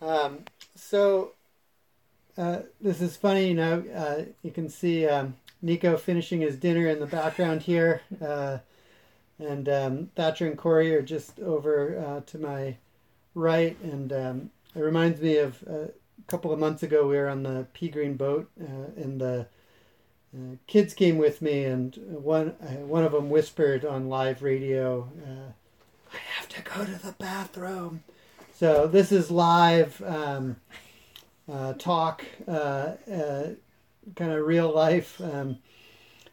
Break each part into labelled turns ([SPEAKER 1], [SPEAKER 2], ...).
[SPEAKER 1] Um, so uh, this is funny, you know. Uh, you can see um, Nico finishing his dinner in the background here, uh, and um, Thatcher and Corey are just over uh, to my right, and um, it reminds me of uh, a couple of months ago we were on the pea green boat, uh, and the kids came with me, and one one of them whispered on live radio, "I have to go to the bathroom." So this is live um, uh, talk, uh, uh, kind of real life. Um,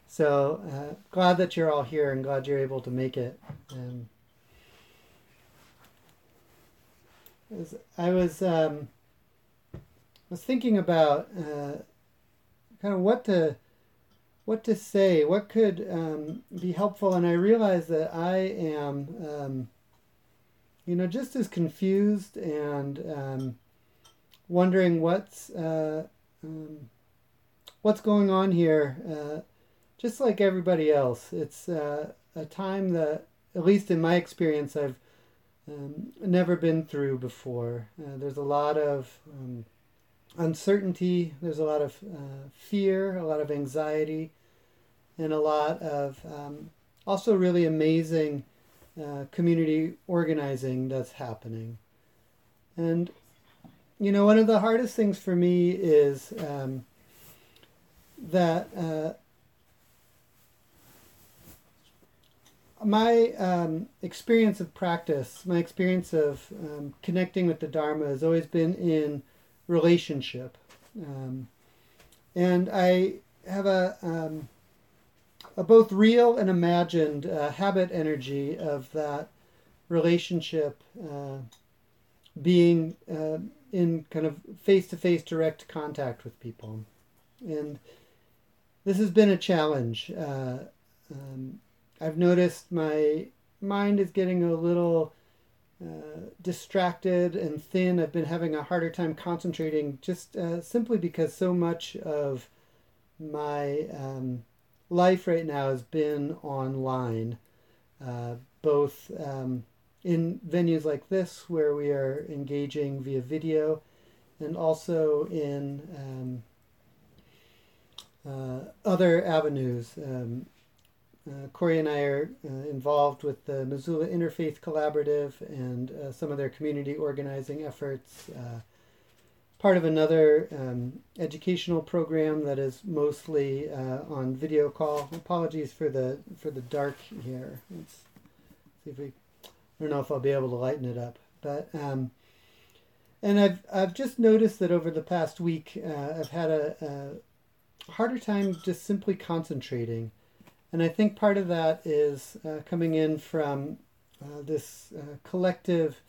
[SPEAKER 1] so uh, glad that you're all here and glad you're able to make it. Um, I was um, was thinking about uh, kind of what to what to say, what could um, be helpful, and I realized that I am um, you know, just as confused and um, wondering what's uh, um, what's going on here. Uh, just like everybody else, it's uh, a time that, at least in my experience, I've um, never been through before. Uh, there's a lot of um, uncertainty. There's a lot of uh, fear, a lot of anxiety, and a lot of um, also really amazing uh, community organizing that's happening. And, you know, one of the hardest things for me is um, that uh, my um, experience of practice, my experience of um, connecting with the Dharma has always been in relationship. Um, and I have a, um, both real and imagined uh, habit energy of that relationship uh, being uh, in kind of face to face direct contact with people. And this has been a challenge. Uh, um, I've noticed my mind is getting a little uh, distracted and thin. I've been having a harder time concentrating just uh, simply because so much of my um, life right now has been online, uh, both um, in venues like this where we are engaging via video, and also in um, uh, other avenues. Um, uh, Corey and I are uh, involved with the Missoula Interfaith Collaborative and uh, some of their community organizing efforts. Part of another um, educational program that is mostly uh, on video call. Apologies for the for the dark here. Let's see if we. I don't know if I'll be able to lighten it up, but um, and I've I've just noticed that over the past week uh, I've had a, a, harder time just simply concentrating, and I think part of that is uh, coming in from uh, this uh, collective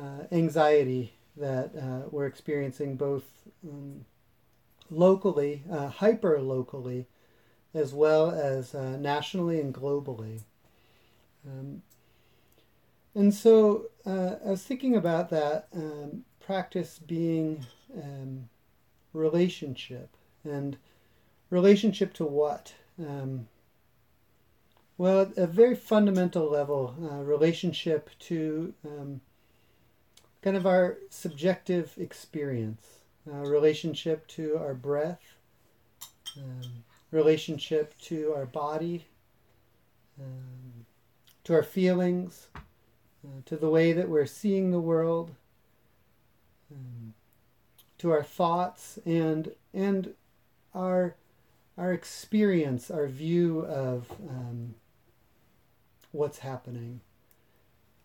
[SPEAKER 1] uh, anxiety that uh, we're experiencing both um, locally, uh, hyper locally, as well as uh, nationally and globally. Um, and so uh, I was thinking about that um, practice being um, relationship and relationship to what? Um, well, at a very fundamental level, uh, relationship to um, kind of our subjective experience, uh, relationship to our breath, um, relationship to our body, um, to our feelings, uh, to the way that we're seeing the world, um, to our thoughts, and and our our experience, our view of um, what's happening.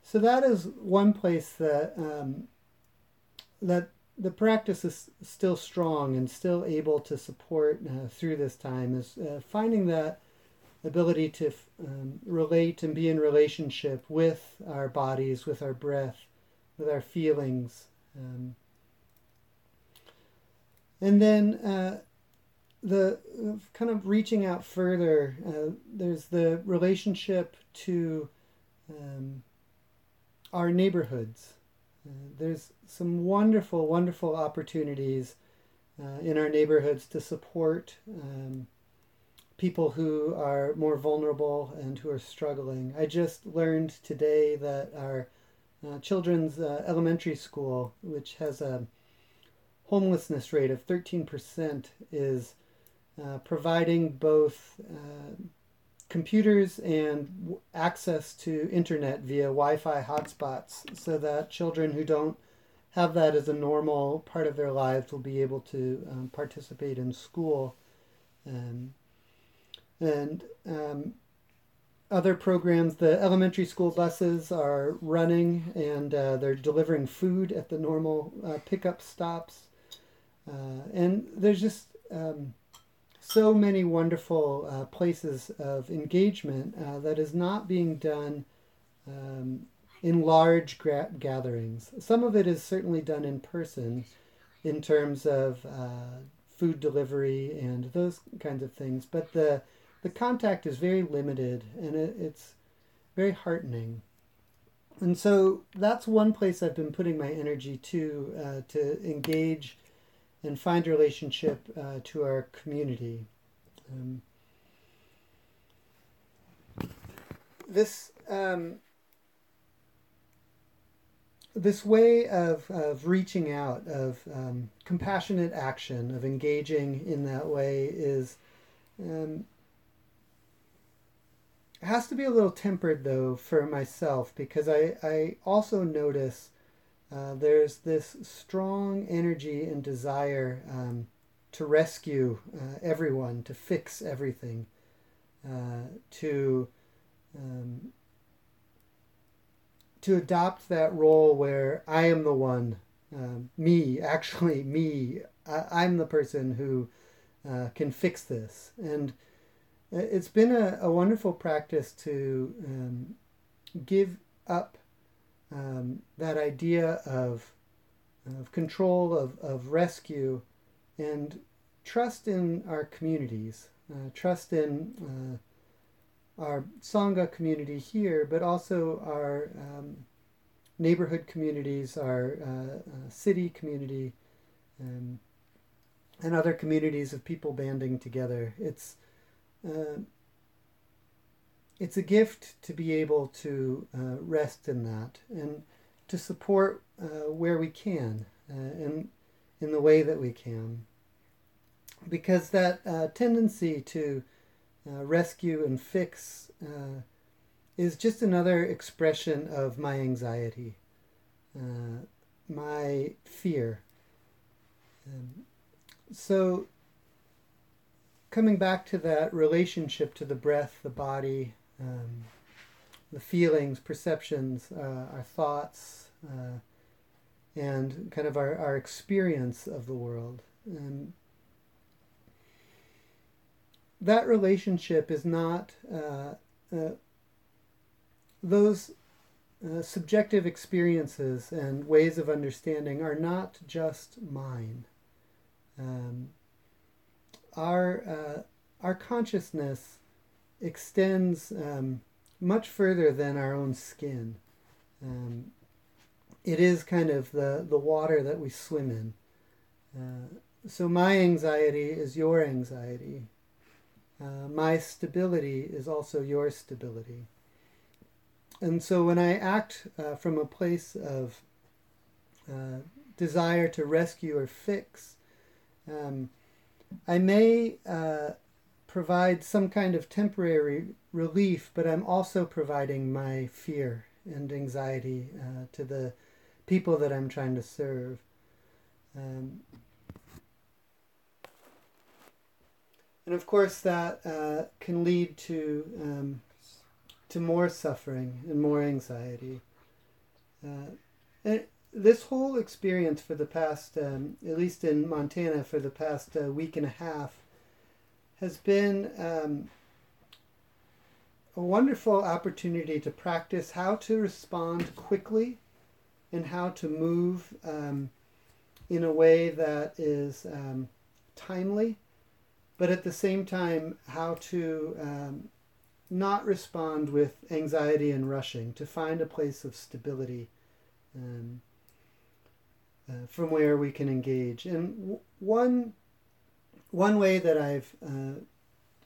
[SPEAKER 1] So that is one place that um, that the practice is still strong and still able to support uh, through this time is uh, finding that ability to um, relate and be in relationship with our bodies, with our breath, with our feelings. Um, and then uh, the kind of reaching out further, uh, there's the relationship to um, our neighborhoods. Uh, there's some wonderful, wonderful opportunities uh, in our neighborhoods to support um, people who are more vulnerable and who are struggling. I just learned today that our uh, children's uh, elementary school, which has a homelessness rate of 13%, is uh, providing both uh, computers and access to internet via Wi Fi hotspots so that children who don't have that as a normal part of their lives will be able to um, participate in school. Um, and um, other programs, the elementary school buses are running and uh, they're delivering food at the normal uh, pickup stops. Uh, and there's just um, so many wonderful uh, places of engagement uh, that is not being done um, in large gra- gatherings. Some of it is certainly done in person in terms of uh, food delivery and those kinds of things, but the the contact is very limited and it, it's very heartening. And so that's one place I've been putting my energy to uh, to engage and find relationship uh, to our community. Um, this um, this way of, of reaching out, of um, compassionate action, of engaging in that way is um, has to be a little tempered though for myself because I, I also notice uh, there's this strong energy and desire um, to rescue uh, everyone, to fix everything, uh, to um, to adopt that role where I am the one, um, me, actually me, I, am the person who uh, can fix this. And it's been a, a wonderful practice to um, give up um, that idea of, of control, of, of rescue, and trust in our communities, uh, trust in uh, our Sangha community here, but also our um, neighborhood communities, our uh, uh city community, um, and other communities of people banding together. It's uh, it's a gift to be able to uh, rest in that and to support uh, where we can uh, and in the way that we can. Because that uh, tendency to uh, rescue and fix is just another expression of my anxiety, my fear. Um, so coming back to that relationship to the breath, the body, um, the feelings, perceptions, uh, our thoughts, uh, and kind of our, our experience of the world. And that relationship is not, uh those uh, subjective experiences and ways of understanding are not just mine. Um, our uh, our consciousness extends um, much further than our own skin. Um, it is kind of the, the water that we swim in. Uh, so my anxiety is your anxiety. Uh, my stability is also your stability. And so when I act uh, from a place of uh, desire to rescue or fix, um, I may uh, provide some kind of temporary relief, but I'm also providing my fear and anxiety uh, to the people that I'm trying to serve. Um, and of course, that uh, can lead to um, to more suffering and more anxiety. Uh, and this whole experience for the past, um, at least in Montana, for the past uh, week and a half, has been um, a wonderful opportunity to practice how to respond quickly and how to move um, in a way that is um, timely, but at the same time, how to um, not respond with anxiety and rushing, to find a place of stability. Um, uh, from where we can engage. And w- one one way that I've uh,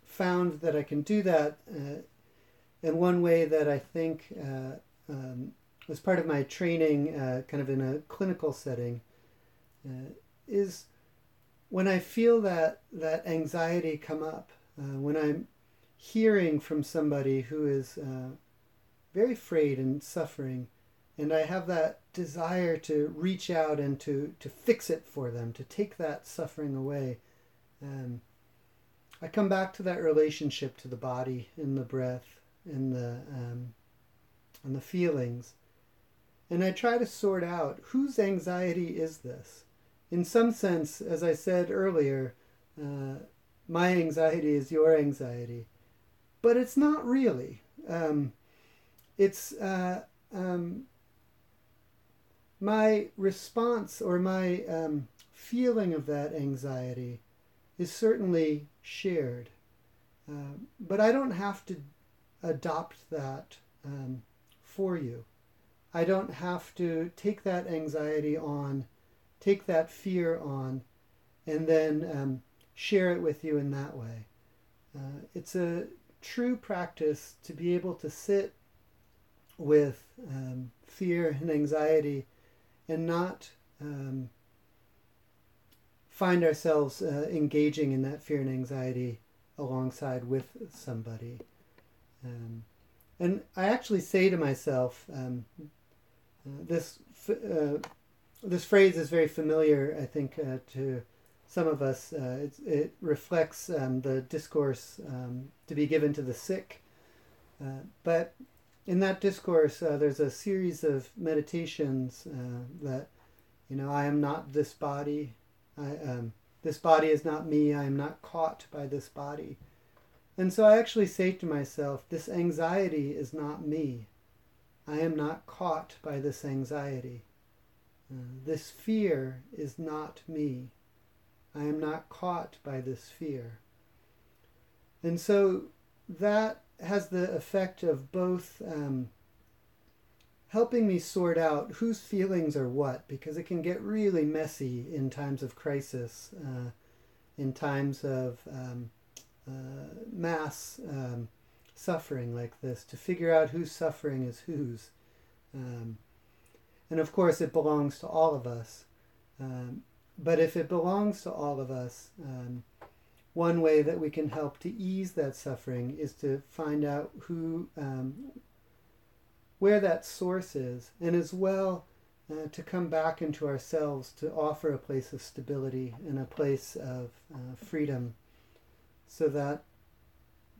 [SPEAKER 1] found that I can do that, uh, and one way that I think uh, um, as part of my training, uh, kind of in a clinical setting, uh, is when I feel that that anxiety come up, when I'm hearing from somebody who is very afraid and suffering, and I have that desire to reach out and to to fix it for them, to take that suffering away. Um, I come back to that relationship to the body and the breath and the um, and the feelings, and I try to sort out whose anxiety is this. In some sense, as I said earlier, uh, my anxiety is your anxiety, but it's not really. Um, it's uh, um, my response or my um, feeling of that anxiety is certainly shared. Uh, but I don't have to adopt that um, for you. I don't have to take that anxiety on, take that fear on, and then um, share it with you in that way. Uh, it's a true practice to be able to sit with um, fear and anxiety and not um, find ourselves uh, engaging in that fear and anxiety alongside with somebody. Um, and I actually say to myself, um, uh, this uh, this phrase is very familiar, I think, uh, to some of us. Uh, it reflects um, the discourse um, to be given to the sick. Uh, but in that discourse, there's a series of meditations that, you know, I am not this body, I, um, this body is not me. I am not caught by this body. And so I actually say to myself, this anxiety is not me. I am not caught by this anxiety. Uh, this fear is not me. I am not caught by this fear. And so that has the effect of both um, helping me sort out whose feelings are what, because it can get really messy in times of crisis, uh, in times of um, uh, mass um, suffering like this, to figure out whose suffering is whose. Um, and of course, it belongs to all of us. Um, but if it belongs to all of us, um, one way that we can help to ease that suffering is to find out who um, where that source is, and as well uh, to come back into ourselves to offer a place of stability and a place of uh, freedom so that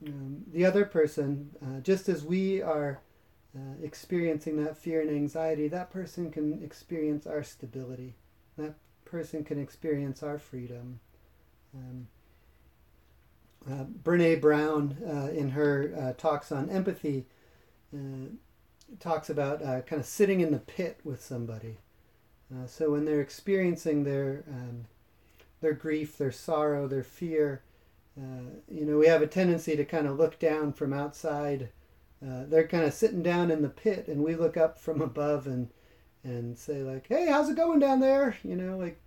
[SPEAKER 1] um, the other person, uh, just as we are uh, experiencing that fear and anxiety, that person can experience our stability. That person can experience our freedom. Um, uh, Brene Brown, uh, in her talks on empathy, talks about uh, kind of sitting in the pit with somebody. Uh, so when they're experiencing their um, their grief, their sorrow, their fear, uh, you know, we have a tendency to kind of look down from outside. Uh, they're kind of sitting down in the pit, and we look up from above and and say like, "Hey, how's it going down there?" You know, like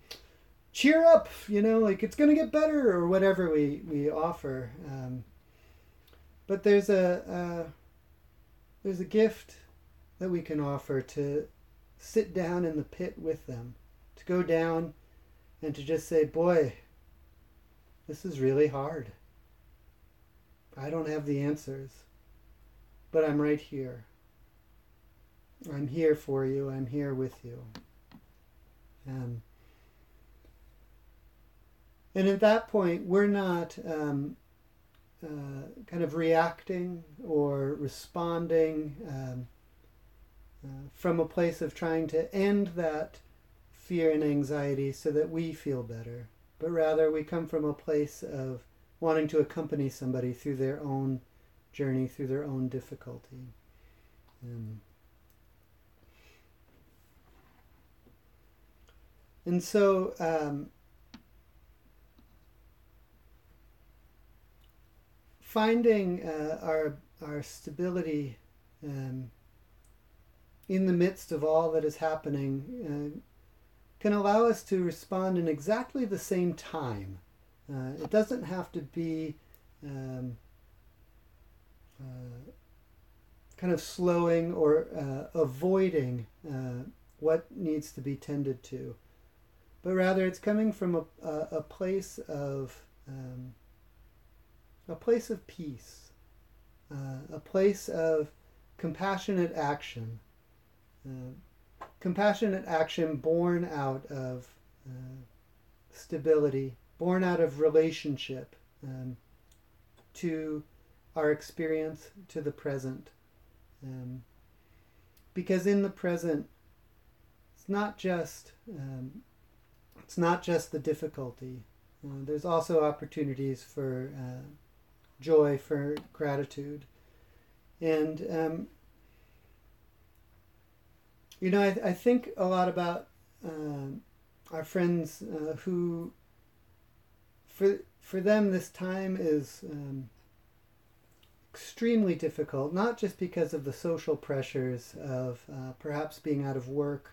[SPEAKER 1] cheer up. You know, like it's gonna get better or whatever we we offer. Um, but there's a uh, there's a gift that we can offer to sit down in the pit with them, to go down and to just say, Boy, this is really hard. I don't have the answers, but I'm right here. I'm here for you. I'm here with you. Um, and at that point, we're not um, uh, kind of reacting or responding. Um, uh, from a place of trying to end that fear and anxiety so that we feel better, but rather we come from a place of wanting to accompany somebody through their own journey, through their own difficulty. Um, and so, um, finding uh, our our stability um, in the midst of all that is happening uh, can allow us to respond in exactly the same time. Uh, it doesn't have to be um, uh, kind of slowing or uh, avoiding uh, what needs to be tended to, but rather it's coming from a, a, a place of um, a place of peace, uh, a place of compassionate action, uh, compassionate action born out of uh, stability, born out of relationship um, to our experience, to the present. Um, because in the present, it's not just um, it's not just the difficulty. Uh, there's also opportunities for uh, joy, for gratitude, and um, you know, I, I, think a lot about uh, our friends uh, who, for for them, this time is um, extremely difficult. Not just because of the social pressures of uh, perhaps being out of work,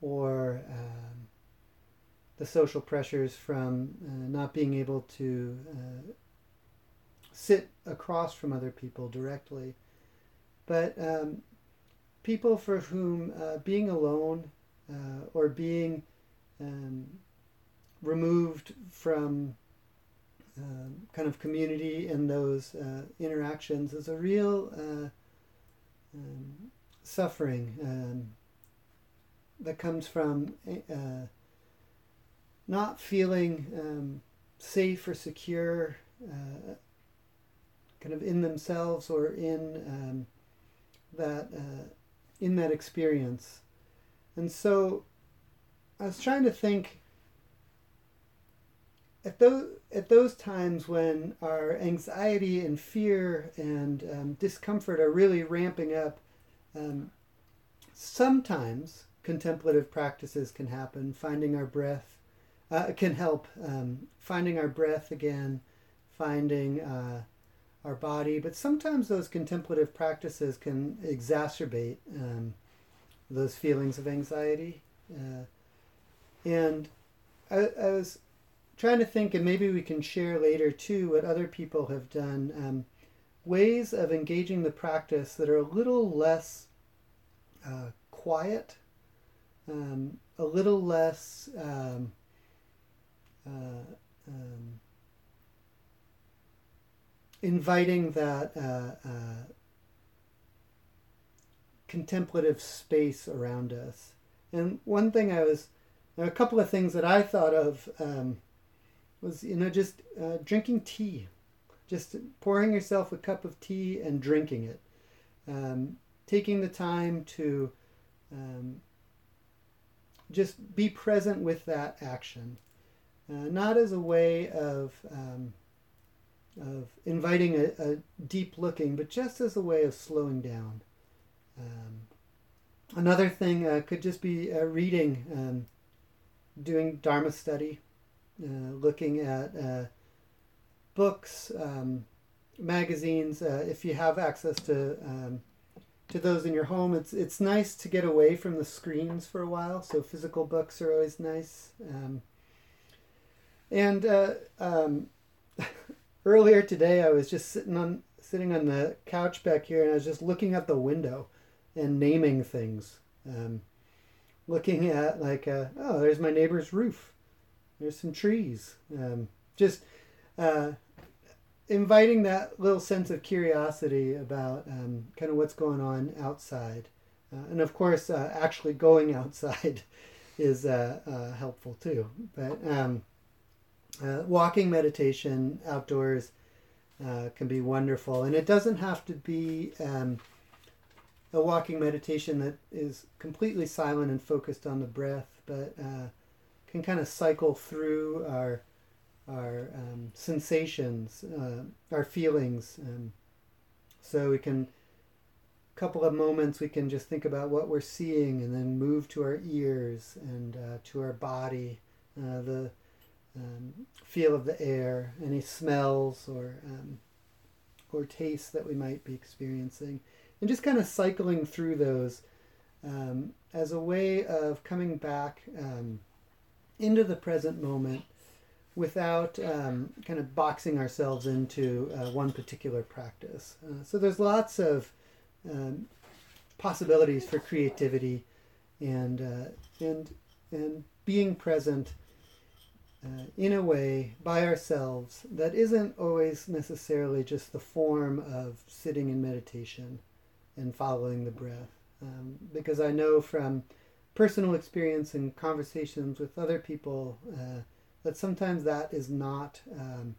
[SPEAKER 1] or um, the social pressures from uh, not being able to uh, sit across from other people directly, but um, people for whom uh, being alone uh, or being um, removed from um, kind of community and those uh, interactions is a real uh, um, suffering um, that comes from uh, not feeling um, safe or secure uh, kind of in themselves or in um, that in that experience. And so I was trying to think at those at those times when our anxiety and fear and um, discomfort are really ramping up, um, sometimes contemplative practices can happen. Finding our breath uh, can help. Um, finding our breath again, finding uh, our body, but sometimes those contemplative practices can exacerbate um, those feelings of anxiety. Uh, and I, I, was trying to think, and maybe we can share later too, what other people have done. Um, ways of engaging the practice that are a little less uh, quiet, um, a little less. Um, uh, um inviting that uh, uh, contemplative space around us. And one thing I was, a couple of things that I thought of um, was, you know, just uh, drinking tea, just pouring yourself a cup of tea and drinking it, um, taking the time to um, just be present with that action, uh, not as a way of um, of inviting a, a, deep looking, but just as a way of slowing down. Um, another thing uh, could just be uh, reading, um, doing Dharma study, uh, looking at uh, books, um, magazines. Uh, if you have access to um, to those in your home, it's it's nice to get away from the screens for a while. So physical books are always nice. Um, and uh, um, earlier today I was just sitting on sitting on the couch back here and I was just looking out the window and naming things. Um, looking at like uh, oh there's my neighbor's roof. There's some trees. Um, just uh, inviting that little sense of curiosity about um, kind of what's going on outside. Uh, and of course, uh, actually going outside is uh, uh, helpful too. But um, uh, walking meditation outdoors uh, can be wonderful, and it doesn't have to be um, a walking meditation that is completely silent and focused on the breath, but uh, can kind of cycle through our our um, sensations, uh, our feelings. Um, so we can a couple of moments we can just think about what we're seeing, and then move to our ears and uh, to our body, uh, the um, feel of the air, any smells or um, or tastes that we might be experiencing, and just kind of cycling through those um, as a way of coming back um, into the present moment without um, kind of boxing ourselves into uh, one particular practice. Uh, so there's lots of um, possibilities for creativity and uh, and and being present uh, in a way by ourselves that isn't always necessarily just the form of sitting in meditation and following the breath. Um, because I know from personal experience and conversations with other people uh, that sometimes that is not um,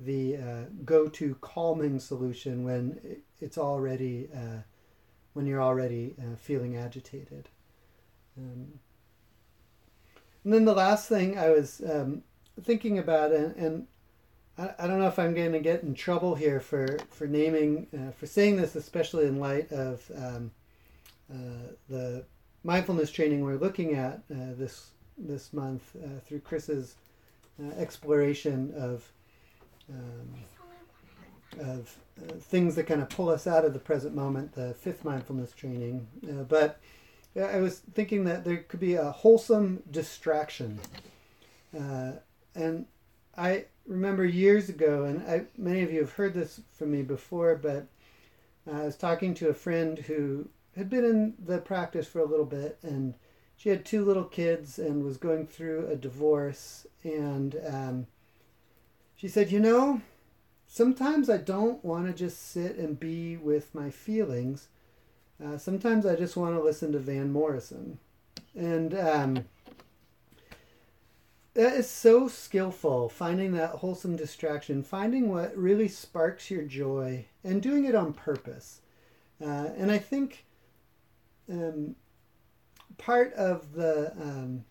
[SPEAKER 1] the uh, go-to calming solution when it's already uh, when you're already uh, feeling agitated. Um, and then the last thing I was um, thinking about, and, and I, I, don't know if I'm going to get in trouble here for for naming uh, for saying this, especially in light of um, uh, the mindfulness training we're looking at uh, this this month uh, through Chris's uh, exploration of um, of uh, things that kind of pull us out of the present moment, the fifth mindfulness training. Uh, but I was thinking that there could be a wholesome distraction. Uh, and I remember years ago, and I, many of you have heard this from me before, but I was talking to a friend who had been in the practice for a little bit, and she had two little kids and was going through a divorce. And um, she said, You know, sometimes I don't want to just sit and be with my feelings. Uh, sometimes I just want to listen to Van Morrison. And um, that is so skillful, finding that wholesome distraction, finding what really sparks your joy, and doing it on purpose. Uh, and I think um, part of the um,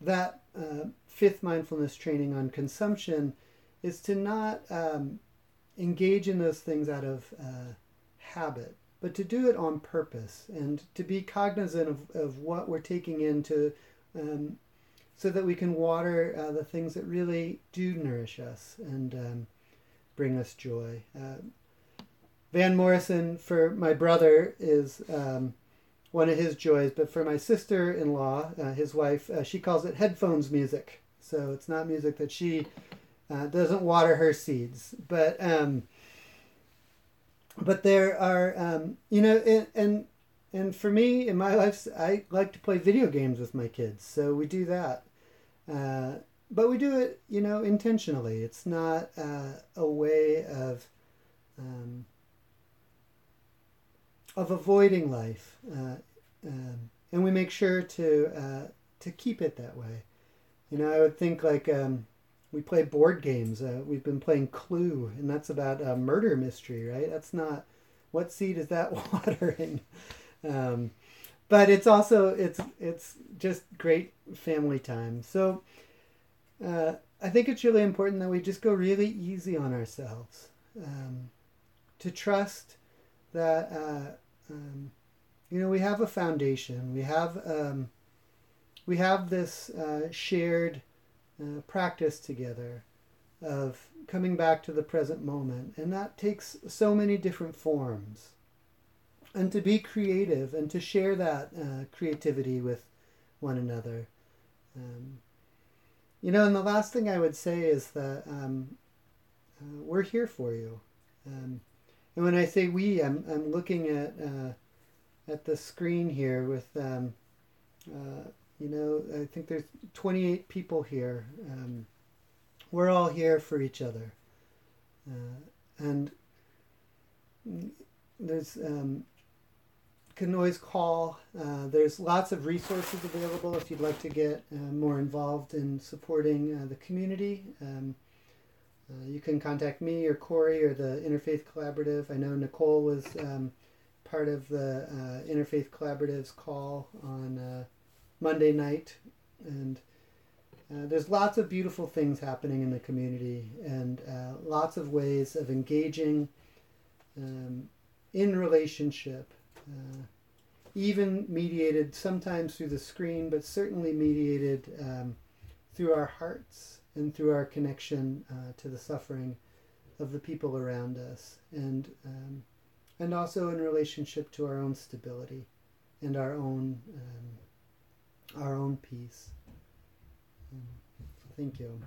[SPEAKER 1] that uh, fifth mindfulness training on consumption is to not um, engage in those things out of uh, habit, but to do it on purpose and to be cognizant of, of what we're taking in to, um, so that we can water uh, the things that really do nourish us and um, bring us joy. Uh, Van Morrison, for my brother, is um, one of his joys. But for my sister in law, uh, his wife, uh, she calls it headphones music. So it's not music that she uh, doesn't water her seeds. But um, but there are um, you know and, and and for me in my life, I like to play video games with my kids. So we do that. Uh, but we do it, you know, intentionally. It's not uh, a way of um, of avoiding life, uh, um, and we make sure to uh, to keep it that way. You know, I would think like um, we play board games. Uh, we've been playing Clue, and that's about a murder mystery, right? That's not what seed is that watering. Um, but it's also it's it's just great family time. So uh, I think it's really important that we just go really easy on ourselves. Um, to trust that uh, um, you know we have a foundation. We have um, we have this uh, shared uh, practice together of coming back to the present moment, and that takes so many different forms. And to be creative and to share that uh, creativity with one another. Um, you know, and the last thing I would say is that um, uh, we're here for you. Um, and when I say we, I'm, I'm looking at uh, at the screen here with, um, uh, you know, I think there's 28 people here. Um, we're all here for each other. Uh, and there's, um, can always call. Uh, there's lots of resources available if you'd like to get uh, more involved in supporting uh, the community. Um, uh, you can contact me or Corey or the Interfaith Collaborative. I know Nicole was um, part of the uh, Interfaith Collaborative's call on Monday night. And uh, there's lots of beautiful things happening in the community and uh, lots of ways of engaging um, in relationship, uh, even mediated sometimes through the screen, but certainly mediated um, through our hearts and through our connection uh, to the suffering of the people around us, and um, and also in relationship to our own stability and our own um, our own peace. Thank you.